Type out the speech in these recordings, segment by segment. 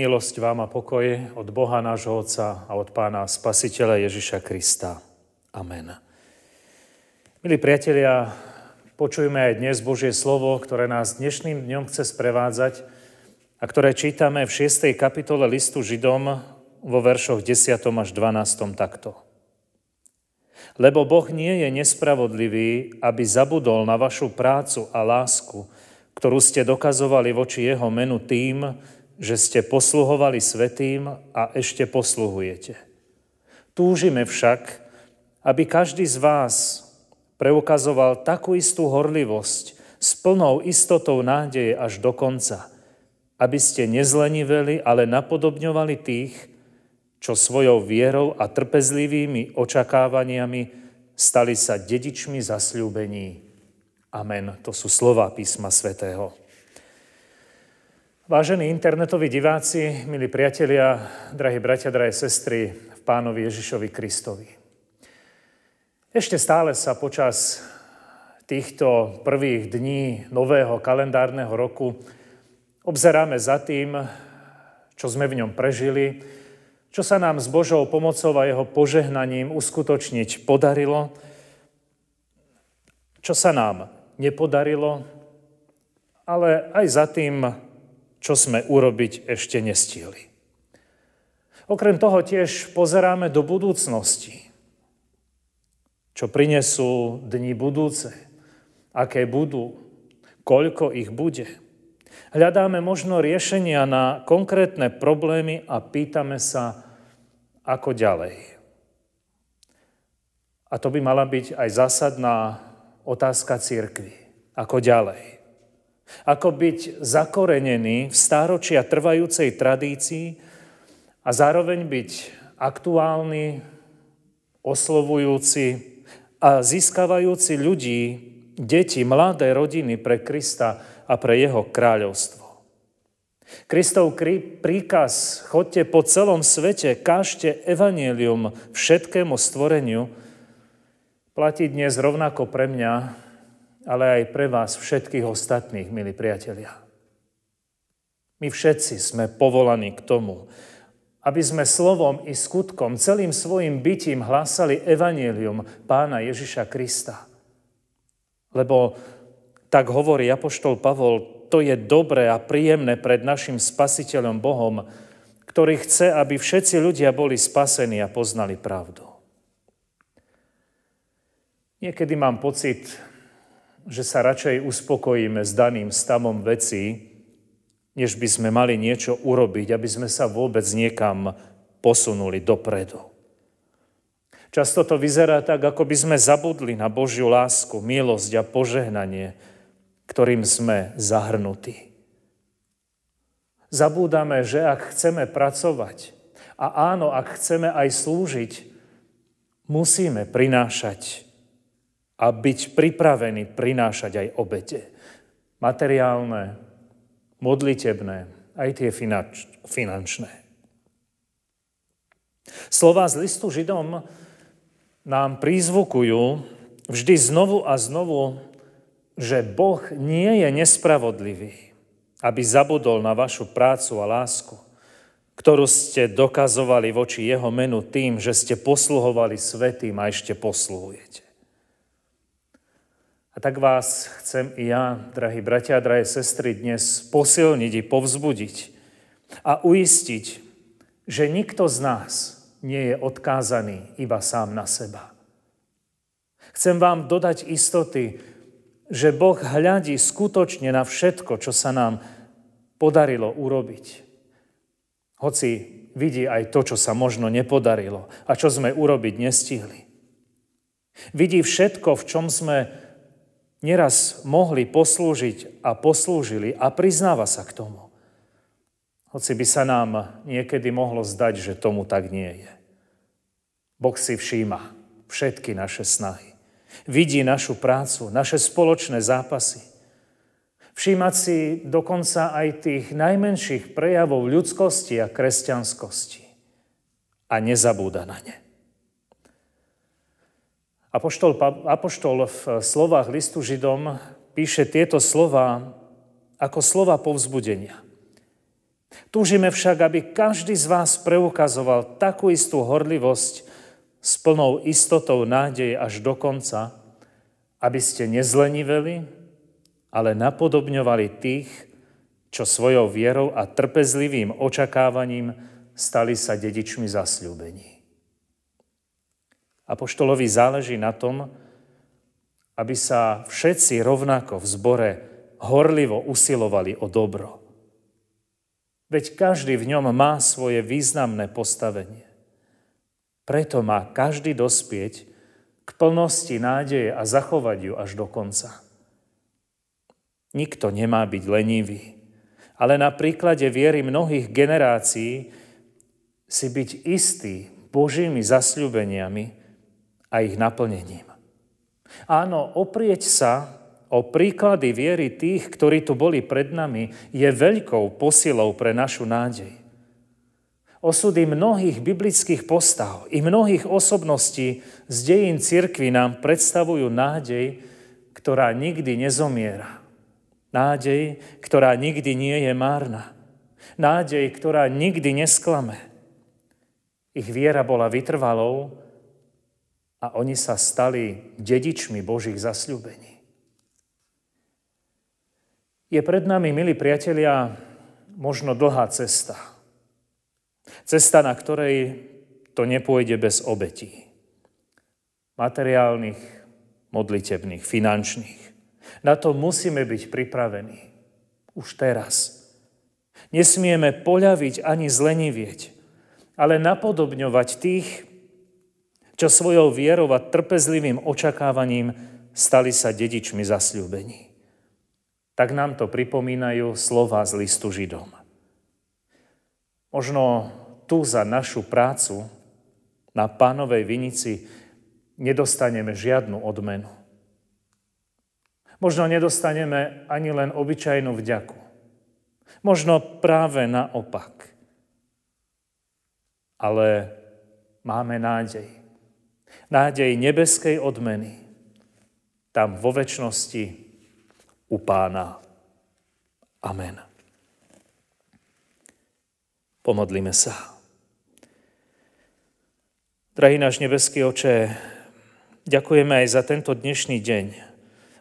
Milosť vám a pokoj od Boha nášho Otca a od Pána Spasiteľa Ježiša Krista. Amen. Milí priatelia, počujme aj dnes Božie slovo, ktoré nás dnešným dňom chce sprevádzať a ktoré čítame v 6. kapitole listu Židom vo veršoch 10. až 12. takto. Lebo Boh nie je nespravodlivý, aby zabudol na vašu prácu a lásku, ktorú ste dokazovali voči jeho menu tým, že ste posluhovali svetým a ešte posluhujete. Túžime však, aby každý z vás preukazoval takú istú horlivosť s plnou istotou nádeje až do konca, aby ste nezleniveli, ale napodobňovali tých, čo svojou vierou a trpezlivými očakávaniami stali sa dedičmi zasľúbení. Amen. To sú slova písma svätého. Vážení internetoví diváci, milí priatelia, drahí bratia, drahé sestry v pánovi Ježišovi Kristovi. Ešte stále sa počas týchto prvých dní nového kalendárneho roku obzeráme za tým, čo sme v ňom prežili, čo sa nám s Božou pomocou a jeho požehnaním uskutočniť podarilo, čo sa nám nepodarilo, ale aj za tým, čo sme urobiť ešte nestihli. Okrem toho tiež pozeráme do budúcnosti, čo prinesú dni budúce, aké budú, koľko ich bude. Hľadáme možno riešenia na konkrétne problémy a pýtame sa, ako ďalej. A to by mala byť aj zásadná otázka církvy. Ako ďalej. Ako byť zakorenený v stáročia trvajúcej tradícii a zároveň byť aktuálny, oslovujúci a získavajúci ľudí, deti, mladé rodiny pre Krista a pre jeho kráľovstvo. Kristov príkaz, chodte po celom svete, kážte evanielium všetkému stvoreniu, platí dnes rovnako pre mňa, ale aj pre vás všetkých ostatných, milí priatelia. My všetci sme povolaní k tomu, aby sme slovom i skutkom, celým svojim bytím hlásali evanílium pána Ježiša Krista. Lebo tak hovorí Apoštol Pavol, to je dobré a príjemné pred našim spasiteľom Bohom, ktorý chce, aby všetci ľudia boli spasení a poznali pravdu. Niekedy mám pocit, že sa radšej uspokojíme s daným stavom vecí, než by sme mali niečo urobiť, aby sme sa vôbec niekam posunuli dopredu. Často to vyzerá tak, ako by sme zabudli na Božiu lásku, milosť a požehnanie, ktorým sme zahrnutí. Zabúdame, že ak chceme pracovať a áno, ak chceme aj slúžiť, musíme prinášať a byť pripravený prinášať aj obete. Materiálne, modlitebné, aj tie finančné. Slova z listu Židom nám prizvukujú vždy znovu a znovu, že Boh nie je nespravodlivý, aby zabudol na vašu prácu a lásku, ktorú ste dokazovali voči jeho menu tým, že ste posluhovali svetým a ešte posluhujete. Tak vás chcem i ja, drahí bratia a drahé sestry, dnes posilniť i povzbudiť a uistiť, že nikto z nás nie je odkázaný iba sám na seba. Chcem vám dodať istoty, že Boh hľadí skutočne na všetko, čo sa nám podarilo urobiť. Hoci vidí aj to, čo sa možno nepodarilo a čo sme urobiť nestihli. Vidí všetko, v čom sme neraz mohli poslúžiť a poslúžili a priznáva sa k tomu. Hoci by sa nám niekedy mohlo zdať, že tomu tak nie je. Boh si všíma všetky naše snahy. Vidí našu prácu, naše spoločné zápasy. Všímať si dokonca aj tých najmenších prejavov ľudskosti a kresťanskosti. A nezabúda na ne. Apoštol, Apoštol v slovách listu Židom píše tieto slova ako slova povzbudenia. Túžime však, aby každý z vás preukazoval takú istú horlivosť s plnou istotou nádeje až do konca, aby ste nezleniveli, ale napodobňovali tých, čo svojou vierou a trpezlivým očakávaním stali sa dedičmi zasľúbení. Apoštolovi záleží na tom, aby sa všetci rovnako v zbore horlivo usilovali o dobro. Veď každý v ňom má svoje významné postavenie. Preto má každý dospieť k plnosti nádeje a zachovať ju až do konca. Nikto nemá byť lenivý, ale na príklade viery mnohých generácií si byť istý Božími zasľúbeniami a ich naplnením. Áno, oprieť sa o príklady viery tých, ktorí tu boli pred nami, je veľkou posilou pre našu nádej. Osudy mnohých biblických postav i mnohých osobností z dejín cirkvi nám predstavujú nádej, ktorá nikdy nezomiera. Nádej, ktorá nikdy nie je márna. Nádej, ktorá nikdy nesklame. Ich viera bola vytrvalou a oni sa stali dedičmi Božích zasľúbení. Je pred nami, milí priatelia, možno dlhá cesta. Cesta, na ktorej to nepôjde bez obetí. Materiálnych, modlitebných, finančných. Na to musíme byť pripravení. Už teraz. Nesmieme poľaviť ani zlenivieť, ale napodobňovať tých, čo svojou vierou a trpezlivým očakávaním stali sa dedičmi zasľúbení tak nám to pripomínajú slova z listu Židom. Možno tu za našu prácu na pánovej vinici nedostaneme žiadnu odmenu. Možno nedostaneme ani len obyčajnú vďaku. Možno práve naopak. Ale máme nádej. Nádej nebeskej odmeny. Tam vo väčšnosti u pána. Amen. Pomodlíme sa. Drahý náš nebeský oče, ďakujeme aj za tento dnešný deň,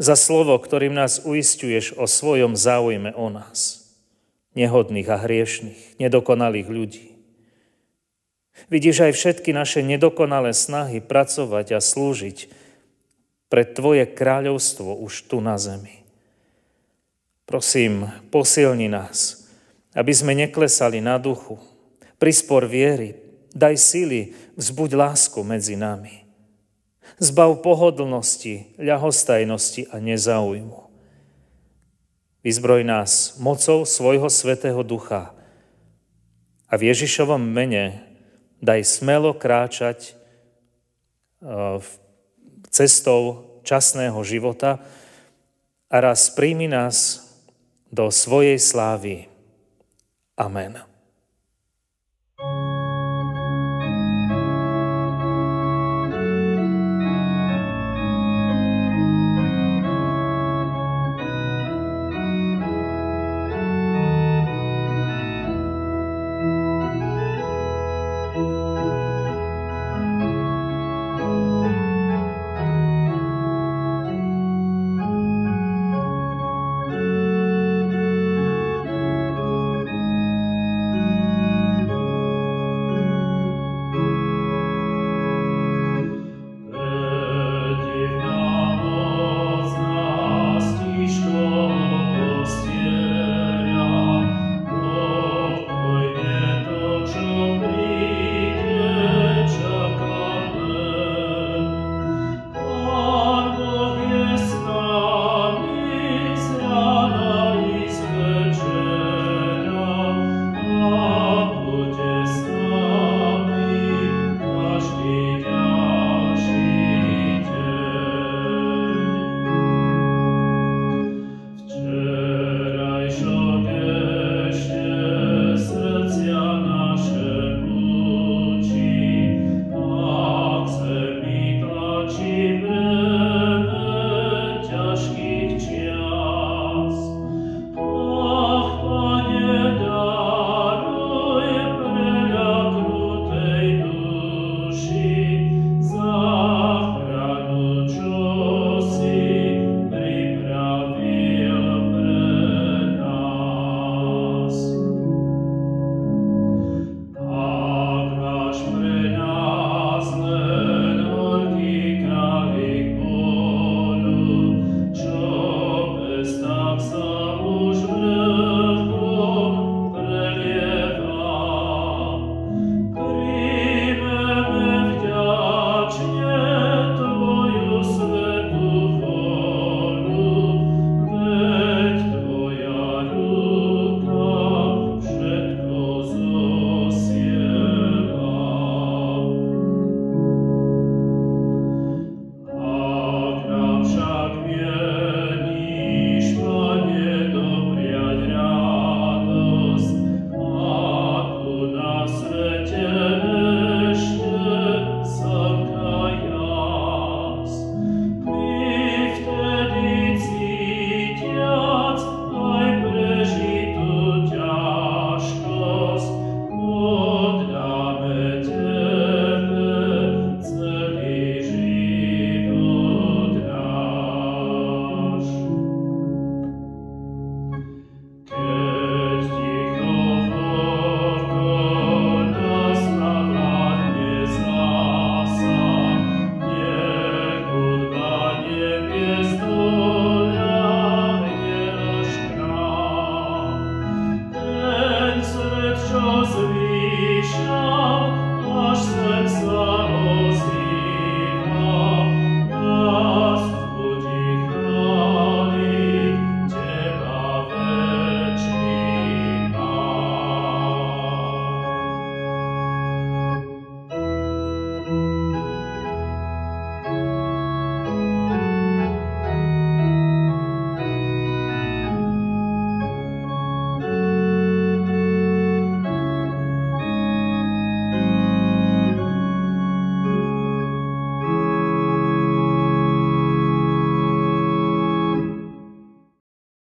za slovo, ktorým nás uistuješ o svojom záujme o nás, nehodných a hriešných, nedokonalých ľudí. Vidíš aj všetky naše nedokonalé snahy pracovať a slúžiť pre Tvoje kráľovstvo už tu na zemi. Prosím, posilni nás, aby sme neklesali na duchu. Prispor viery, daj sily, vzbuď lásku medzi nami. Zbav pohodlnosti, ľahostajnosti a nezaujmu. Vyzbroj nás mocou svojho svetého ducha a v Ježišovom mene daj smelo kráčať e, cestou časného života a raz príjmi nás do svojej slávy. Amen.